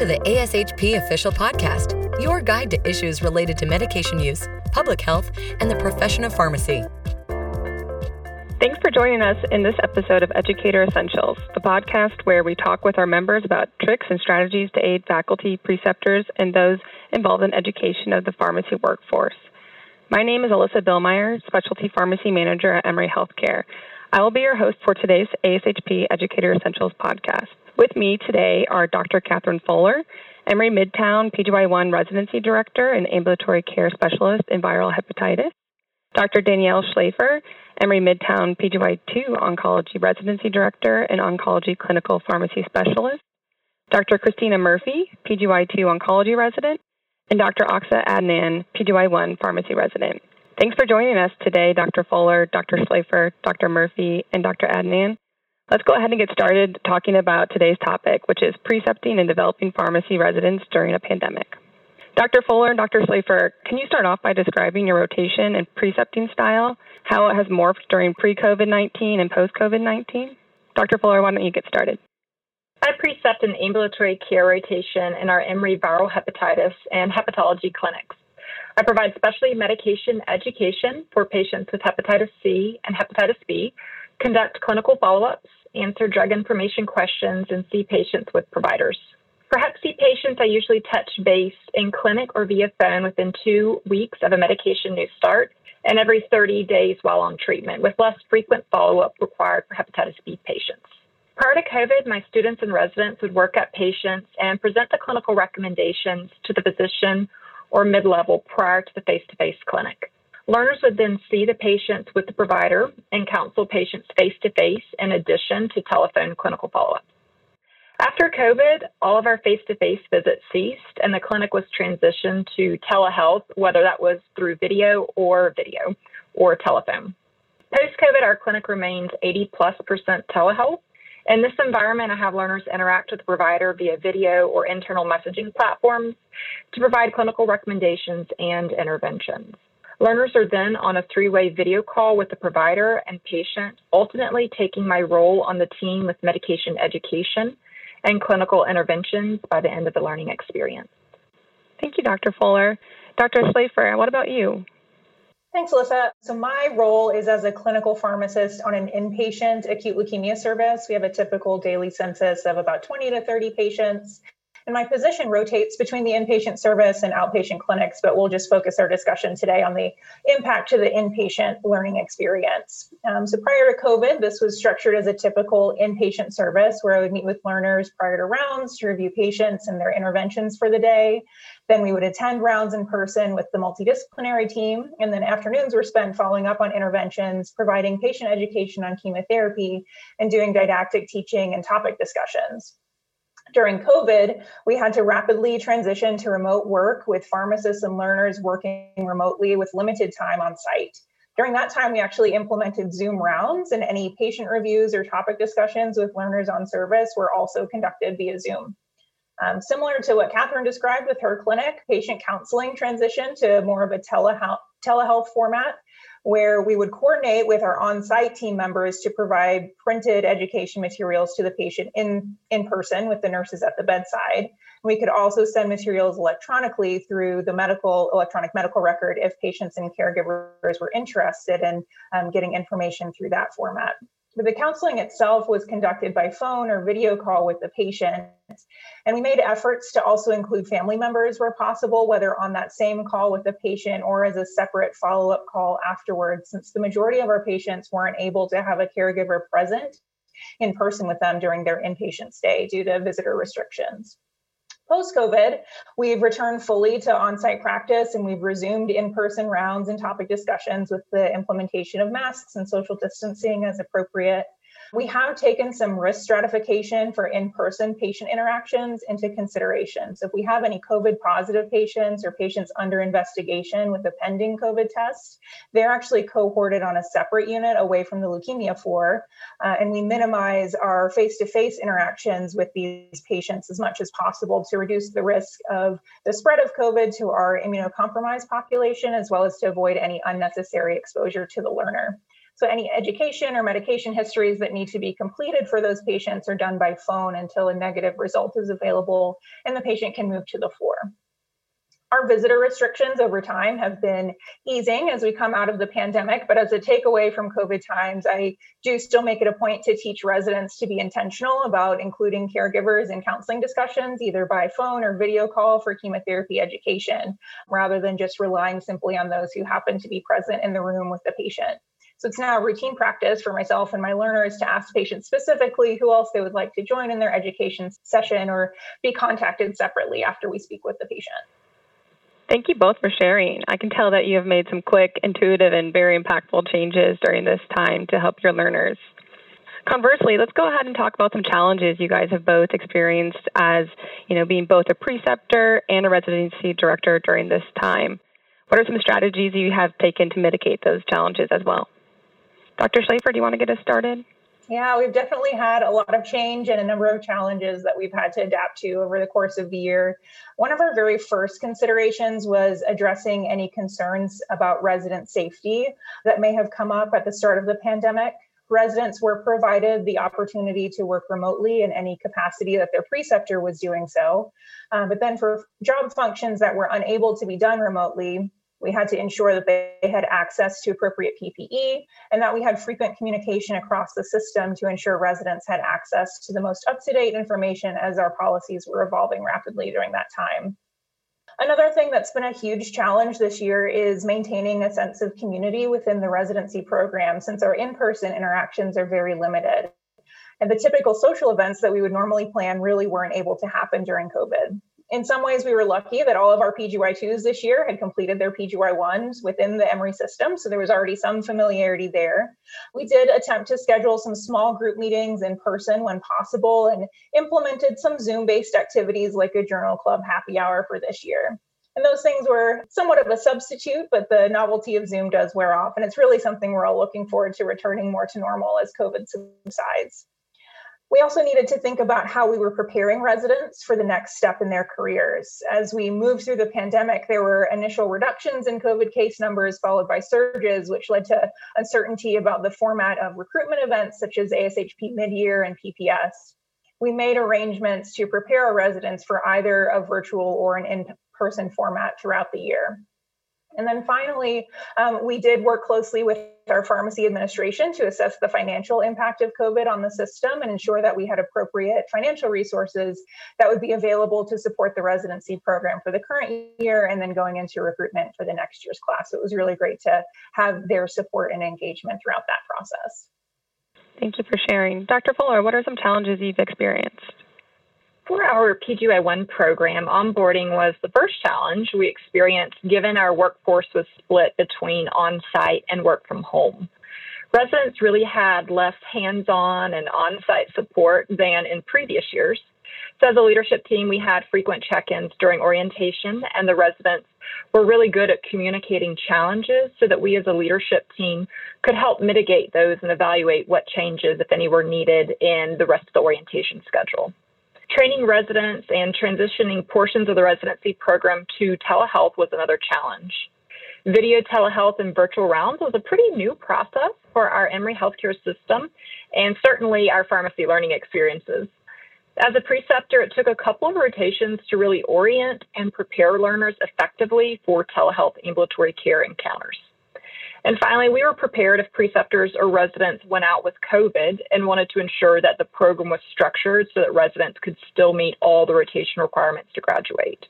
to the ASHP Official Podcast, your guide to issues related to medication use, public health, and the profession of pharmacy. Thanks for joining us in this episode of Educator Essentials, the podcast where we talk with our members about tricks and strategies to aid faculty, preceptors, and those involved in education of the pharmacy workforce. My name is Alyssa Billmeyer, Specialty Pharmacy Manager at Emory Healthcare. I will be your host for today's ASHP Educator Essentials podcast. With me today are Dr. Catherine Fuller, Emory Midtown PGY1 Residency Director and Ambulatory Care Specialist in Viral Hepatitis, Dr. Danielle Schlafer, Emory Midtown PGY2 Oncology Residency Director and Oncology Clinical Pharmacy Specialist, Dr. Christina Murphy, PGY2 Oncology Resident, and Dr. Aksa Adnan, PGY1 Pharmacy Resident. Thanks for joining us today, Dr. Fuller, Dr. Schlafer, Dr. Murphy, and Dr. Adnan. Let's go ahead and get started talking about today's topic, which is precepting and developing pharmacy residents during a pandemic. Dr. Fuller and Dr. Schlafer, can you start off by describing your rotation and precepting style, how it has morphed during pre COVID 19 and post COVID 19? Dr. Fuller, why don't you get started? I precept an ambulatory care rotation in our Emory viral hepatitis and hepatology clinics. I provide specialty medication education for patients with hepatitis C and hepatitis B, conduct clinical follow ups, answer drug information questions, and see patients with providers. For Hep C patients, I usually touch base in clinic or via phone within two weeks of a medication new start and every 30 days while on treatment, with less frequent follow up required for hepatitis B patients. Prior to COVID, my students and residents would work up patients and present the clinical recommendations to the physician or mid level prior to the face to face clinic. Learners would then see the patients with the provider and counsel patients face to face in addition to telephone clinical follow up. After COVID, all of our face to face visits ceased and the clinic was transitioned to telehealth, whether that was through video or video or telephone. Post COVID, our clinic remains 80 plus percent telehealth. In this environment, I have learners interact with the provider via video or internal messaging platforms to provide clinical recommendations and interventions. Learners are then on a three way video call with the provider and patient, ultimately taking my role on the team with medication education and clinical interventions by the end of the learning experience. Thank you, Dr. Fuller. Dr. Schlafer, what about you? Thanks, Alyssa. So, my role is as a clinical pharmacist on an inpatient acute leukemia service. We have a typical daily census of about 20 to 30 patients. And my position rotates between the inpatient service and outpatient clinics, but we'll just focus our discussion today on the impact to the inpatient learning experience. Um, so prior to COVID, this was structured as a typical inpatient service where I would meet with learners prior to rounds to review patients and their interventions for the day. Then we would attend rounds in person with the multidisciplinary team. And then afternoons were spent following up on interventions, providing patient education on chemotherapy, and doing didactic teaching and topic discussions during COVID, we had to rapidly transition to remote work with pharmacists and learners working remotely with limited time on site. During that time, we actually implemented Zoom rounds, and any patient reviews or topic discussions with learners on service were also conducted via Zoom. Um, similar to what Catherine described with her clinic, patient counseling transitioned to more of a telehealth, telehealth format where we would coordinate with our on-site team members to provide printed education materials to the patient in, in person with the nurses at the bedside. We could also send materials electronically through the medical electronic medical record if patients and caregivers were interested in um, getting information through that format. But the counseling itself was conducted by phone or video call with the patient. And we made efforts to also include family members where possible, whether on that same call with the patient or as a separate follow up call afterwards, since the majority of our patients weren't able to have a caregiver present in person with them during their inpatient stay due to visitor restrictions. Post COVID, we've returned fully to on site practice and we've resumed in person rounds and topic discussions with the implementation of masks and social distancing as appropriate. We have taken some risk stratification for in person patient interactions into consideration. So, if we have any COVID positive patients or patients under investigation with a pending COVID test, they're actually cohorted on a separate unit away from the leukemia floor. Uh, and we minimize our face to face interactions with these patients as much as possible to reduce the risk of the spread of COVID to our immunocompromised population, as well as to avoid any unnecessary exposure to the learner. So any education or medication histories that need to be completed for those patients are done by phone until a negative result is available and the patient can move to the floor our visitor restrictions over time have been easing as we come out of the pandemic. But as a takeaway from COVID times, I do still make it a point to teach residents to be intentional about including caregivers in counseling discussions, either by phone or video call for chemotherapy education, rather than just relying simply on those who happen to be present in the room with the patient. So it's now a routine practice for myself and my learners to ask patients specifically who else they would like to join in their education session or be contacted separately after we speak with the patient. Thank you both for sharing. I can tell that you have made some quick, intuitive, and very impactful changes during this time to help your learners. Conversely, let's go ahead and talk about some challenges you guys have both experienced as, you know, being both a preceptor and a residency director during this time. What are some strategies you have taken to mitigate those challenges as well? Dr. Schlafer, do you want to get us started? Yeah, we've definitely had a lot of change and a number of challenges that we've had to adapt to over the course of the year. One of our very first considerations was addressing any concerns about resident safety that may have come up at the start of the pandemic. Residents were provided the opportunity to work remotely in any capacity that their preceptor was doing so. Um, but then for job functions that were unable to be done remotely, we had to ensure that they had access to appropriate PPE and that we had frequent communication across the system to ensure residents had access to the most up to date information as our policies were evolving rapidly during that time. Another thing that's been a huge challenge this year is maintaining a sense of community within the residency program since our in person interactions are very limited. And the typical social events that we would normally plan really weren't able to happen during COVID in some ways, we were lucky that all of our PGY2s this year had completed their PGY1s within the Emory system. So there was already some familiarity there. We did attempt to schedule some small group meetings in person when possible and implemented some Zoom based activities like a journal club happy hour for this year. And those things were somewhat of a substitute, but the novelty of Zoom does wear off. And it's really something we're all looking forward to returning more to normal as COVID subsides. We also needed to think about how we were preparing residents for the next step in their careers. As we moved through the pandemic, there were initial reductions in COVID case numbers, followed by surges, which led to uncertainty about the format of recruitment events such as ASHP midyear and PPS. We made arrangements to prepare our residents for either a virtual or an in person format throughout the year. And then finally, um, we did work closely with our pharmacy administration to assess the financial impact of COVID on the system and ensure that we had appropriate financial resources that would be available to support the residency program for the current year and then going into recruitment for the next year's class. So it was really great to have their support and engagement throughout that process. Thank you for sharing. Dr. Fuller, what are some challenges you've experienced? For our PGY1 program, onboarding was the first challenge we experienced given our workforce was split between on site and work from home. Residents really had less hands on and on site support than in previous years. So, as a leadership team, we had frequent check ins during orientation, and the residents were really good at communicating challenges so that we as a leadership team could help mitigate those and evaluate what changes, if any, were needed in the rest of the orientation schedule. Training residents and transitioning portions of the residency program to telehealth was another challenge. Video telehealth and virtual rounds was a pretty new process for our Emory healthcare system and certainly our pharmacy learning experiences. As a preceptor, it took a couple of rotations to really orient and prepare learners effectively for telehealth ambulatory care encounters. And finally, we were prepared if preceptors or residents went out with COVID and wanted to ensure that the program was structured so that residents could still meet all the rotation requirements to graduate.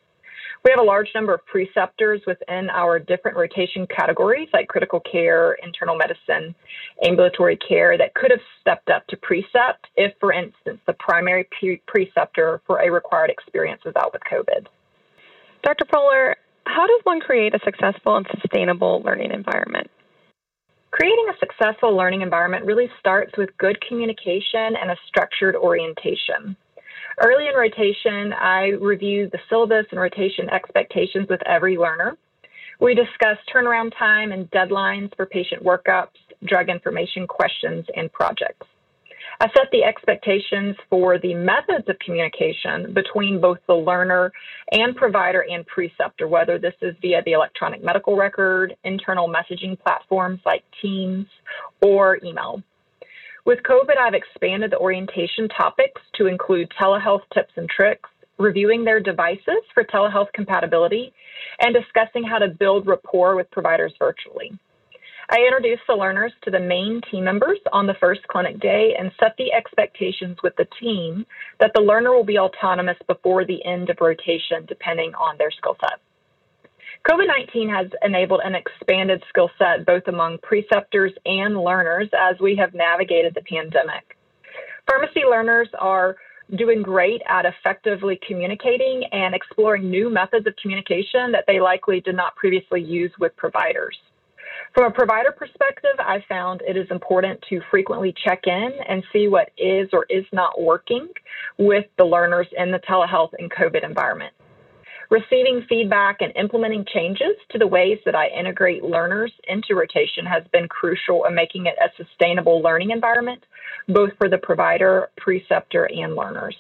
We have a large number of preceptors within our different rotation categories like critical care, internal medicine, ambulatory care that could have stepped up to precept if, for instance, the primary pre- preceptor for a required experience was out with COVID. Dr. Fuller, how does one create a successful and sustainable learning environment? Creating a successful learning environment really starts with good communication and a structured orientation. Early in rotation, I review the syllabus and rotation expectations with every learner. We discuss turnaround time and deadlines for patient workups, drug information questions, and projects. I set the expectations for the methods of communication between both the learner and provider and preceptor, whether this is via the electronic medical record, internal messaging platforms like Teams, or email. With COVID, I've expanded the orientation topics to include telehealth tips and tricks, reviewing their devices for telehealth compatibility, and discussing how to build rapport with providers virtually. I introduced the learners to the main team members on the first clinic day and set the expectations with the team that the learner will be autonomous before the end of rotation, depending on their skill set. COVID 19 has enabled an expanded skill set both among preceptors and learners as we have navigated the pandemic. Pharmacy learners are doing great at effectively communicating and exploring new methods of communication that they likely did not previously use with providers. From a provider perspective, I found it is important to frequently check in and see what is or is not working with the learners in the telehealth and COVID environment. Receiving feedback and implementing changes to the ways that I integrate learners into rotation has been crucial in making it a sustainable learning environment, both for the provider, preceptor, and learners.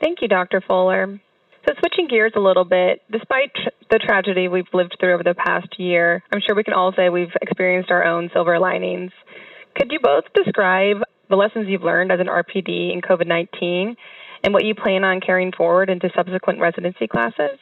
Thank you, Dr. Fuller. So, switching gears a little bit, despite the tragedy we've lived through over the past year, I'm sure we can all say we've experienced our own silver linings. Could you both describe the lessons you've learned as an RPD in COVID 19 and what you plan on carrying forward into subsequent residency classes?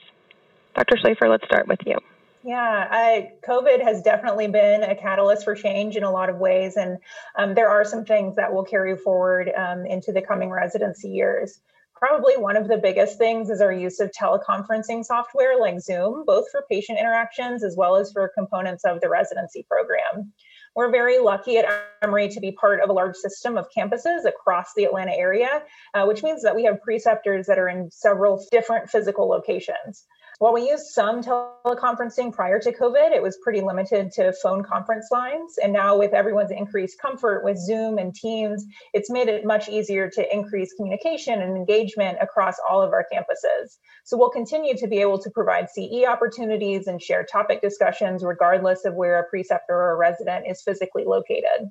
Dr. Schlafer, let's start with you. Yeah, I, COVID has definitely been a catalyst for change in a lot of ways. And um, there are some things that will carry forward um, into the coming residency years. Probably one of the biggest things is our use of teleconferencing software like Zoom, both for patient interactions as well as for components of the residency program. We're very lucky at Emory to be part of a large system of campuses across the Atlanta area, uh, which means that we have preceptors that are in several different physical locations. While we used some teleconferencing prior to COVID, it was pretty limited to phone conference lines. And now, with everyone's increased comfort with Zoom and Teams, it's made it much easier to increase communication and engagement across all of our campuses. So, we'll continue to be able to provide CE opportunities and share topic discussions, regardless of where a preceptor or a resident is physically located.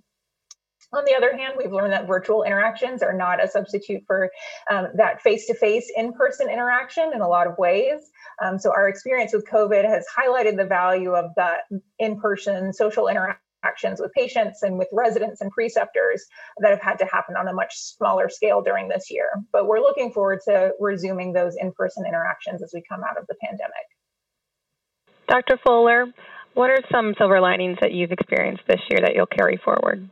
On the other hand, we've learned that virtual interactions are not a substitute for um, that face to face in person interaction in a lot of ways. Um, so, our experience with COVID has highlighted the value of that in person social interactions with patients and with residents and preceptors that have had to happen on a much smaller scale during this year. But we're looking forward to resuming those in person interactions as we come out of the pandemic. Dr. Fuller, what are some silver linings that you've experienced this year that you'll carry forward?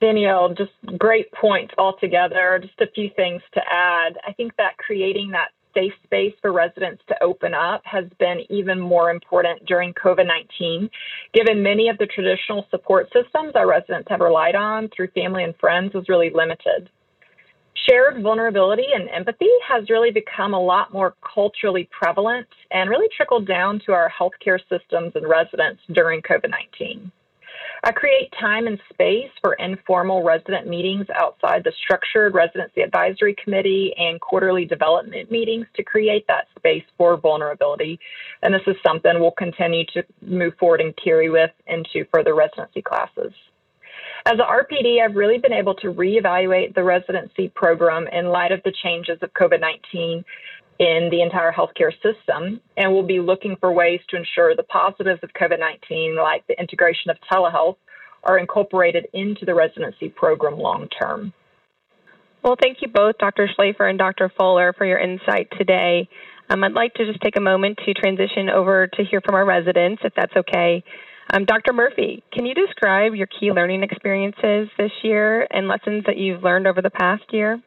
Danielle, just great points altogether. Just a few things to add. I think that creating that safe space for residents to open up has been even more important during COVID 19, given many of the traditional support systems our residents have relied on through family and friends was really limited. Shared vulnerability and empathy has really become a lot more culturally prevalent and really trickled down to our healthcare systems and residents during COVID 19. I create time and space for informal resident meetings outside the structured residency advisory committee and quarterly development meetings to create that space for vulnerability. And this is something we'll continue to move forward and carry with into further residency classes. As an RPD, I've really been able to reevaluate the residency program in light of the changes of COVID 19 in the entire healthcare system. And we'll be looking for ways to ensure the positives of COVID 19, like the integration of telehealth, are incorporated into the residency program long term. Well, thank you both, Dr. Schlafer and Dr. Fuller, for your insight today. Um, I'd like to just take a moment to transition over to hear from our residents, if that's okay. Um, Dr. Murphy, can you describe your key learning experiences this year and lessons that you've learned over the past year?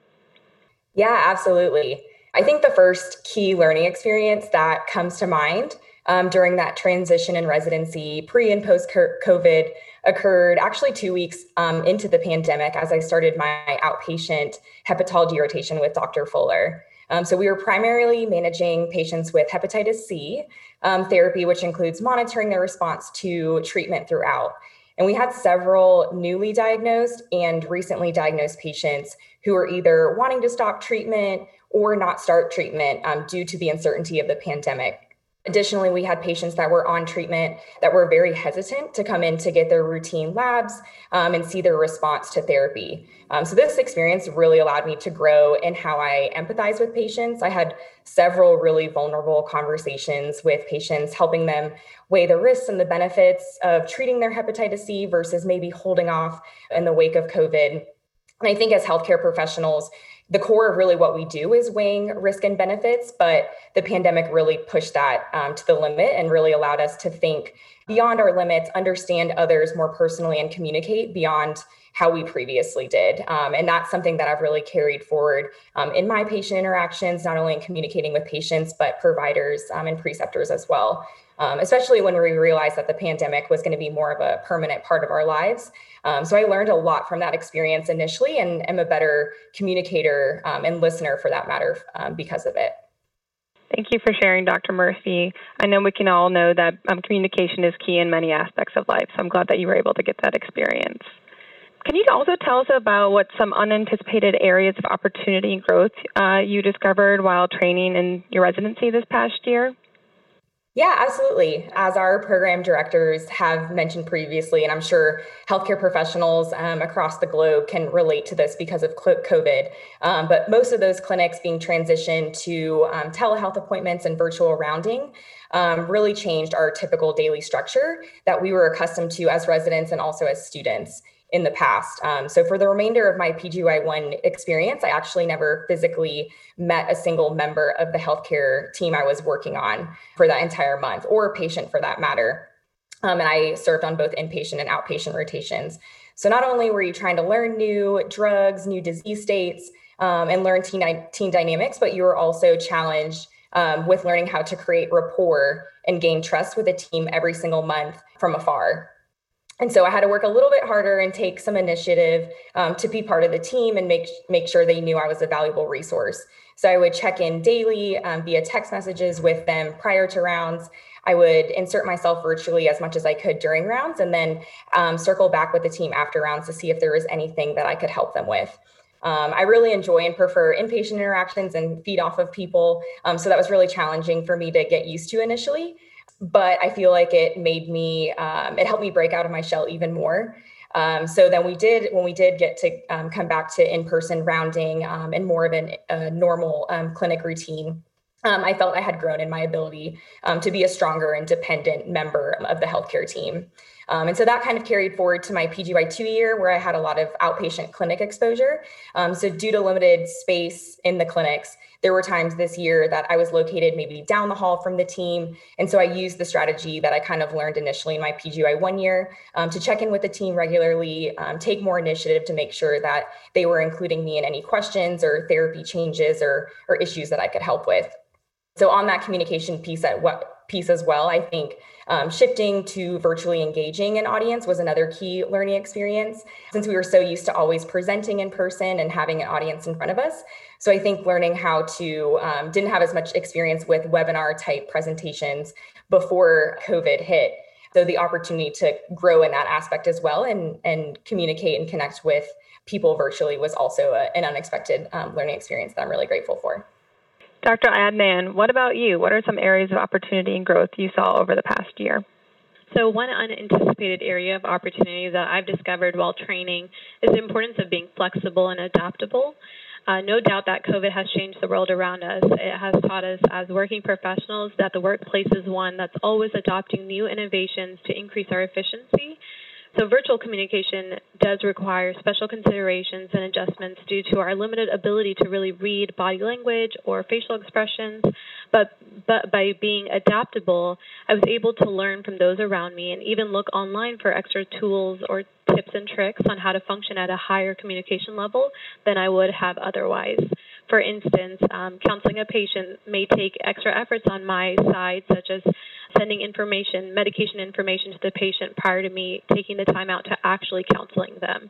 Yeah, absolutely. I think the first key learning experience that comes to mind um, during that transition in residency, pre and post COVID, occurred actually two weeks um, into the pandemic as I started my outpatient hepatology rotation with Dr. Fuller. Um, so we were primarily managing patients with hepatitis C um, therapy, which includes monitoring their response to treatment throughout. And we had several newly diagnosed and recently diagnosed patients who were either wanting to stop treatment or not start treatment um, due to the uncertainty of the pandemic. Additionally, we had patients that were on treatment that were very hesitant to come in to get their routine labs um, and see their response to therapy. Um, so, this experience really allowed me to grow in how I empathize with patients. I had several really vulnerable conversations with patients, helping them weigh the risks and the benefits of treating their hepatitis C versus maybe holding off in the wake of COVID. And I think as healthcare professionals, the core of really what we do is weighing risk and benefits, but the pandemic really pushed that um, to the limit and really allowed us to think beyond our limits, understand others more personally, and communicate beyond how we previously did. Um, and that's something that I've really carried forward um, in my patient interactions, not only in communicating with patients, but providers um, and preceptors as well um, especially when we realized that the pandemic was going to be more of a permanent part of our lives. Um, so I learned a lot from that experience initially and am a better communicator um, and listener for that matter because of it. Thank you for sharing, Dr. Murphy. I know we can all know that communication is key in many aspects of life, so I'm glad that you were able to get that experience. Can you also tell us about what some unanticipated areas of opportunity and growth uh, you discovered while training in your residency this past year? Yeah, absolutely. As our program directors have mentioned previously, and I'm sure healthcare professionals um, across the globe can relate to this because of COVID, um, but most of those clinics being transitioned to um, telehealth appointments and virtual rounding um, really changed our typical daily structure that we were accustomed to as residents and also as students in the past. Um, so for the remainder of my PGY1 experience, I actually never physically met a single member of the healthcare team I was working on for that entire month, or patient for that matter. Um, and I served on both inpatient and outpatient rotations. So not only were you trying to learn new drugs, new disease states, um, and learn team, team dynamics, but you were also challenged um, with learning how to create rapport and gain trust with a team every single month from afar. And so I had to work a little bit harder and take some initiative um, to be part of the team and make make sure they knew I was a valuable resource. So I would check in daily um, via text messages with them prior to rounds. I would insert myself virtually as much as I could during rounds, and then um, circle back with the team after rounds to see if there was anything that I could help them with. Um, I really enjoy and prefer inpatient interactions and feed off of people. Um, so that was really challenging for me to get used to initially but I feel like it made me, um, it helped me break out of my shell even more. Um, so then we did, when we did get to um, come back to in person rounding um, and more of an, a normal um, clinic routine, um, I felt I had grown in my ability to be a stronger and dependent member of the healthcare team. And so that kind of carried forward to my PGY2 year where I had a lot of outpatient clinic exposure. So due to limited space in the clinics, there were times this year that I was located maybe down the hall from the team. And so I used the strategy that I kind of learned initially in my PGY one year um, to check in with the team regularly, um, take more initiative to make sure that they were including me in any questions or therapy changes or, or issues that I could help with. So on that communication piece at what piece as well, I think um, shifting to virtually engaging an audience was another key learning experience since we were so used to always presenting in person and having an audience in front of us. So I think learning how to um, didn't have as much experience with webinar type presentations before COVID hit. So the opportunity to grow in that aspect as well and and communicate and connect with people virtually was also a, an unexpected um, learning experience that I'm really grateful for. Dr. Adnan, what about you? What are some areas of opportunity and growth you saw over the past year? So, one unanticipated area of opportunity that I've discovered while training is the importance of being flexible and adaptable. Uh, no doubt that COVID has changed the world around us. It has taught us as working professionals that the workplace is one that's always adopting new innovations to increase our efficiency so virtual communication does require special considerations and adjustments due to our limited ability to really read body language or facial expressions. But, but by being adaptable, I was able to learn from those around me and even look online for extra tools or tips and tricks on how to function at a higher communication level than I would have otherwise. For instance, um, counseling a patient may take extra efforts on my side, such as sending information, medication information to the patient prior to me taking the time out to actually counseling them.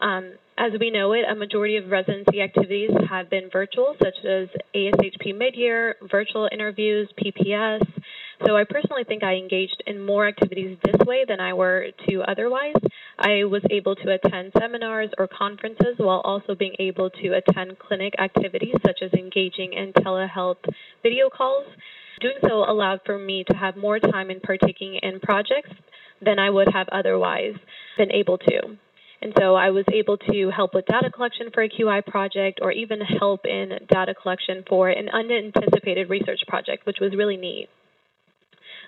Um, as we know it, a majority of residency activities have been virtual, such as ASHP midyear, virtual interviews, PPS. So I personally think I engaged in more activities this way than I were to otherwise. I was able to attend seminars or conferences while also being able to attend clinic activities such as engaging in telehealth video calls. Doing so allowed for me to have more time in partaking in projects than I would have otherwise been able to. And so I was able to help with data collection for a QI project or even help in data collection for an unanticipated research project, which was really neat.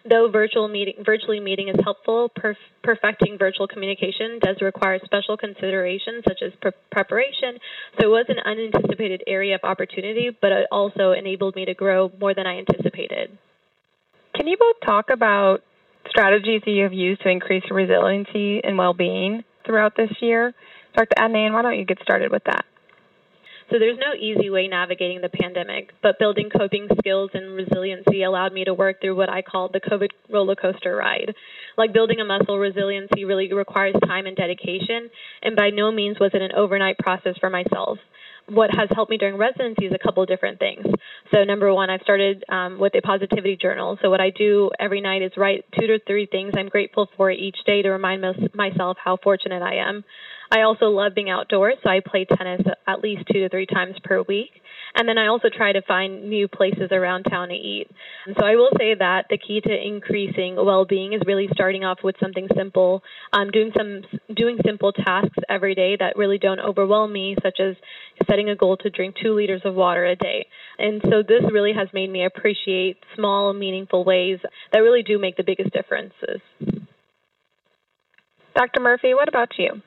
Though virtual meeting, virtually meeting is helpful, perf perfecting virtual communication does require special consideration, such as pre preparation. So it was an unanticipated area of opportunity, but it also enabled me to grow more than I anticipated. Can you both talk about strategies that you have used to increase resiliency and well-being throughout this year? Dr. Adnan, why don't you get started with that? So there's no easy way navigating the pandemic, but building coping skills and resiliency allowed me to work through what I called the COVID roller coaster ride. Like building a muscle resiliency really requires time and dedication, and by no means was it an overnight process for myself what has helped me during residency is a couple of different things. So, number one, I've started um, with a positivity journal. So, what I do every night is write two to three things I'm grateful for each day to remind myself how fortunate I am. I also love being outdoors, so I play tennis at least two to three times per week. And then I also try to find new places around town to eat. And so I will say that the key to increasing well-being is really starting off with something simple, um, doing some doing simple tasks every day that really don't overwhelm me, such as setting a goal to drink two liters of water a day. And so this really has made me appreciate small, meaningful ways that really do make the biggest differences. Dr. Murphy, what about you?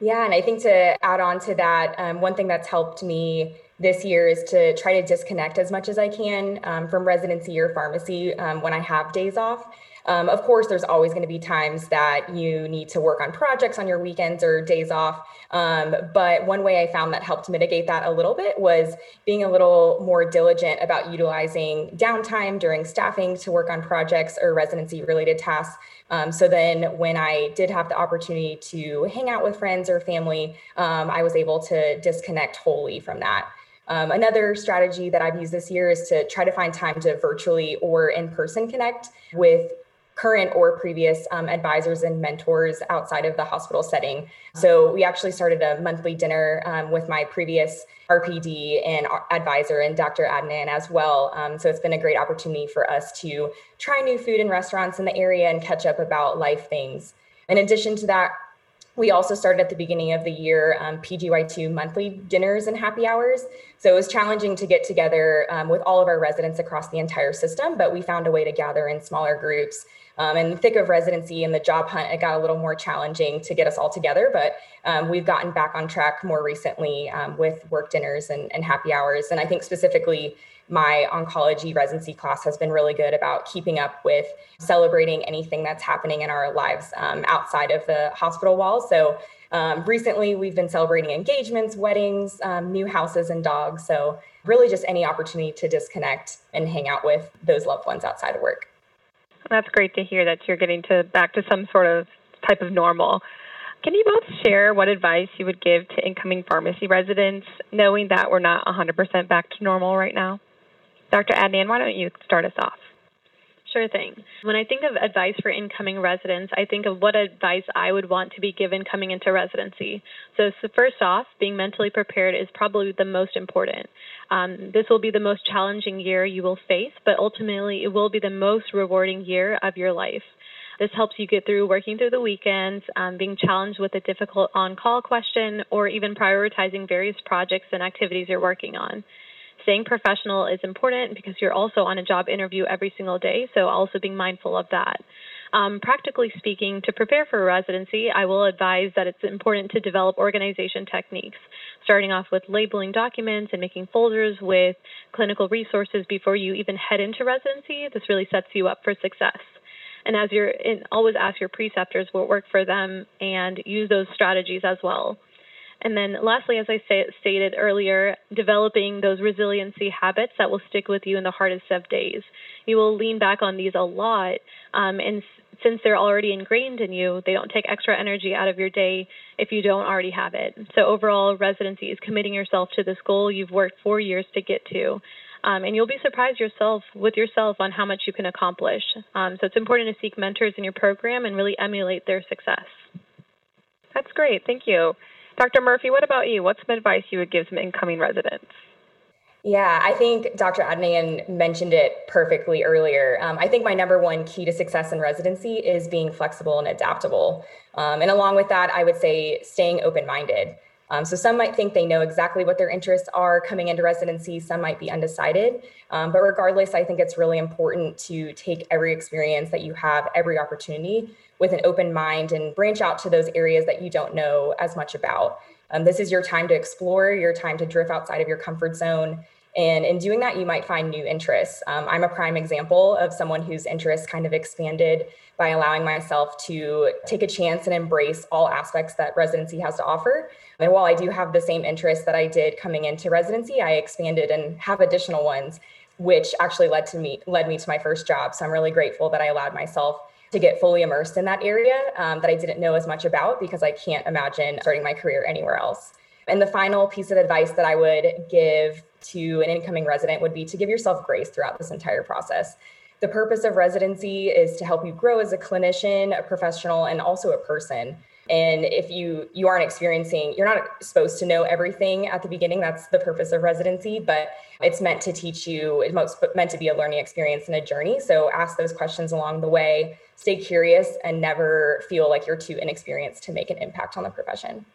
Yeah, and I think to add on to that, um, one thing that's helped me this year is to try to disconnect as much as I can um, from residency or pharmacy um, when I have days off. Um, of course, there's always going to be times that you need to work on projects on your weekends or days off. Um, but one way I found that helped mitigate that a little bit was being a little more diligent about utilizing downtime during staffing to work on projects or residency related tasks um, so then, when I did have the opportunity to hang out with friends or family, um, I was able to disconnect wholly from that. Um, another strategy that I've used this year is to try to find time to virtually or in person connect with current or previous um, advisors and mentors outside of the hospital setting. So we actually started a monthly dinner um, with my previous RPD and advisor and Dr. Adnan as well. Um, so it's been a great opportunity for us to try new food and restaurants in the area and catch up about life things. In addition to that, we also started at the beginning of the year um, PGY2 monthly dinners and happy hours. So it was challenging to get together um, with all of our residents across the entire system, but we found a way to gather in smaller groups um, in the thick of residency and the job hunt, it got a little more challenging to get us all together, but um, we've gotten back on track more recently um, with work dinners and, and happy hours. And I think specifically, my oncology residency class has been really good about keeping up with celebrating anything that's happening in our lives um, outside of the hospital walls. So um, recently, we've been celebrating engagements, weddings, um, new houses, and dogs. So, really, just any opportunity to disconnect and hang out with those loved ones outside of work. That's great to hear that you're getting to back to some sort of type of normal. Can you both share what advice you would give to incoming pharmacy residents, knowing that we're not 100% back to normal right now? Dr. Adnan, why don't you start us off? Sure thing. When I think of advice for incoming residents, I think of what advice I would want to be given coming into residency. So, so first off, being mentally prepared is probably the most important. Um, this will be the most challenging year you will face, but ultimately it will be the most rewarding year of your life. This helps you get through working through the weekends, um, being challenged with a difficult on call question, or even prioritizing various projects and activities you're working on staying professional is important because you're also on a job interview every single day, so also being mindful of that. Um, practically speaking, to prepare for residency, I will advise that it's important to develop organization techniques, starting off with labeling documents and making folders with clinical resources before you even head into residency. This really sets you up for success. And as you're in, always ask your preceptors what worked for them and use those strategies as well. And then, lastly, as I say, stated earlier, developing those resiliency habits that will stick with you in the hardest of days. You will lean back on these a lot, um, and since they're already ingrained in you, they don't take extra energy out of your day if you don't already have it. So, overall, residency is committing yourself to this goal you've worked four years to get to. Um, and you'll be surprised yourself with yourself on how much you can accomplish. Um, so it's important to seek mentors in your program and really emulate their success. That's great. Thank you. Dr. Murphy, what about you? What's some advice you would give some incoming residents? Yeah, I think Dr. Adnan mentioned it perfectly earlier. Um, I think my number one key to success in residency is being flexible and adaptable. Um, and along with that, I would say staying open minded. Um, so some might think they know exactly what their interests are coming into residency, some might be undecided. Um, but regardless, I think it's really important to take every experience that you have, every opportunity with an open mind and branch out to those areas that you don't know as much about. Um, this is your time to explore, your time to drift outside of your comfort zone. And in doing that, you might find new interests. Um, I'm a prime example of someone whose interests kind of expanded by allowing myself to take a chance and embrace all aspects that residency has to offer. And while I do have the same interests that I did coming into residency, I expanded and have additional ones, which actually led to me led me to my first job. So I'm really grateful that I allowed myself to get fully immersed in that area um, that I didn't know as much about because I can't imagine starting my career anywhere else. And the final piece of advice that I would give to an incoming resident would be to give yourself grace throughout this entire process. The purpose of residency is to help you grow as a clinician, a professional, and also a person. And if you you aren't experiencing, you're not supposed to know everything at the beginning. That's the purpose of residency, but it's meant to teach you. It's meant to be a learning experience and a journey. So ask those questions along the way stay curious and never feel like you're too inexperienced to make an impact on the profession.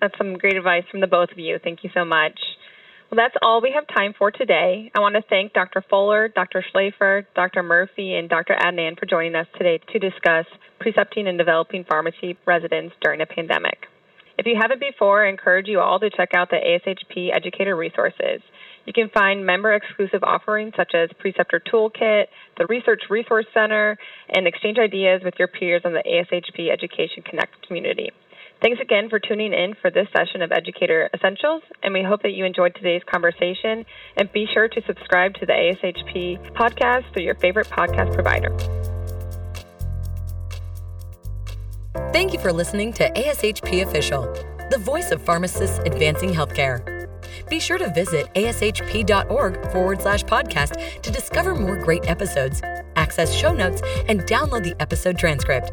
That's some great advice from the both of you. Thank you so much. Well, that's all we have time for today. I want to thank Dr. Fuller, Dr. Schlafer, Dr. Murphy, and Dr. Adnan for joining us today to discuss precepting and developing pharmacy residents during a pandemic. If you haven't before, I encourage you all to check out the ASHP educator resources. You can find member exclusive offerings such as Preceptor Toolkit, the Research Resource Center, and exchange ideas with your peers on the ASHP Education Connect community. Thanks again for tuning in for this session of Educator Essentials, and we hope that you enjoyed today's conversation. And be sure to subscribe to the ASHP podcast through your favorite podcast provider. Thank you for listening to ASHP Official, the voice of pharmacists advancing healthcare. Be sure to visit ashp.org forward slash podcast to discover more great episodes, access show notes, and download the episode transcript.